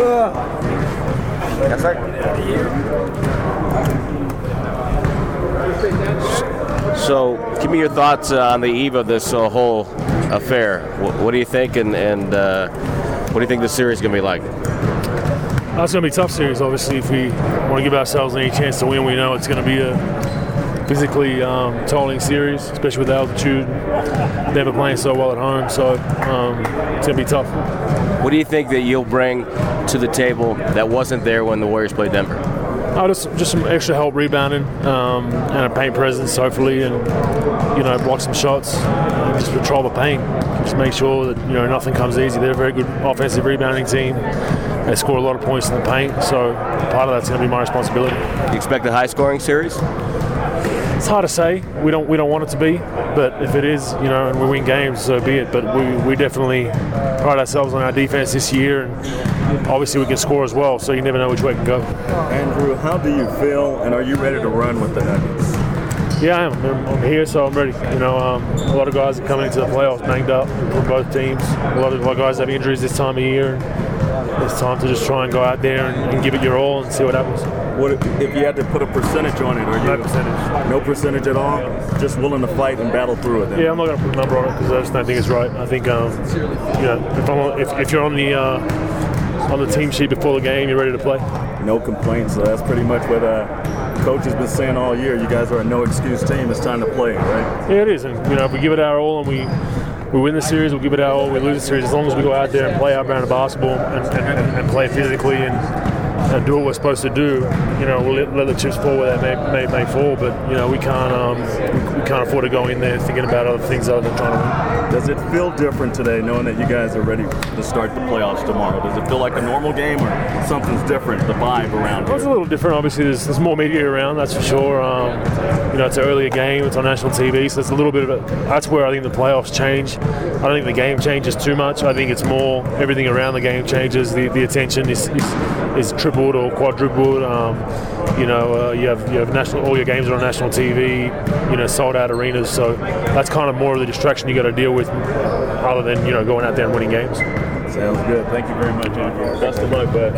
Yes, sir. So, give me your thoughts uh, on the eve of this uh, whole affair. Wh- what do you think, and, and uh, what do you think the series is going to be like? It's going to be a tough series, obviously. If we want to give ourselves any chance to win, we know it's going to be a physically um, tolling series, especially with altitude. Never playing so well at home, so um, it's going to be tough. What do you think that you'll bring to the table that wasn't there when the Warriors played Denver? Oh, just just some extra help rebounding um, and a paint presence, hopefully, and you know block some shots, and just patrol the paint. Just make sure that you know nothing comes easy. They're a very good offensive rebounding team. They score a lot of points in the paint, so part of that's going to be my responsibility. You expect a high-scoring series? It's hard to say. We don't we don't want it to be, but if it is, you know, and we win games, so be it. But we, we definitely pride ourselves on our defense this year, and obviously we can score as well. So you never know which way it can go. Andrew, how do you feel, and are you ready to run with the Nuggets? Yeah, I am. I'm, here, so I'm ready. You know, um, a lot of guys are coming into the playoffs banged up from both teams. A lot of our guys have injuries this time of year. And it's time to just try and go out there and, and give it your all and see what happens. What if if you had to put a percentage on it? You No percentage. No percentage at all. Just willing to fight and battle through it. Then. Yeah, I'm not going to put a number on it because I just don't think it's right. I think, um, you know, if, I'm on, if, if you're on the uh, on the team sheet before the game, you're ready to play. No complaints. So that's pretty much what uh, coach has been saying all year. You guys are a no excuse team. It's time to play, right? Yeah, it is. And you know, if we give it our all and we we win the series, we'll give it our all. We lose the series as long as we go out there and play our brand of basketball and, and, and, and play physically and, and do what we're supposed to do. You know, we'll let, let the chips fall where they may, may, may fall, but you know, we can't um, we, we can't afford to go in there thinking about other things other than trying to win. Does it feel different today, knowing that you guys are ready to start the playoffs tomorrow? Does it feel like a normal game, or something's different? The vibe around Well, it's a little different. Obviously, there's, there's more media around, that's for sure. Um, you know, it's an earlier game, it's on national TV, so it's a little bit of a. That's where I think the playoffs change. I don't think the game changes too much. I think it's more everything around the game changes. The, the attention is, is, is tripled or quadrupled. Um, you know, uh, you have you have national all your games are on national TV. You know, sold out arenas. So that's kind of more of the distraction you got to deal with, rather than you know going out there and winning games. Sounds good. Thank you very much, Andrew. Best of luck, bud.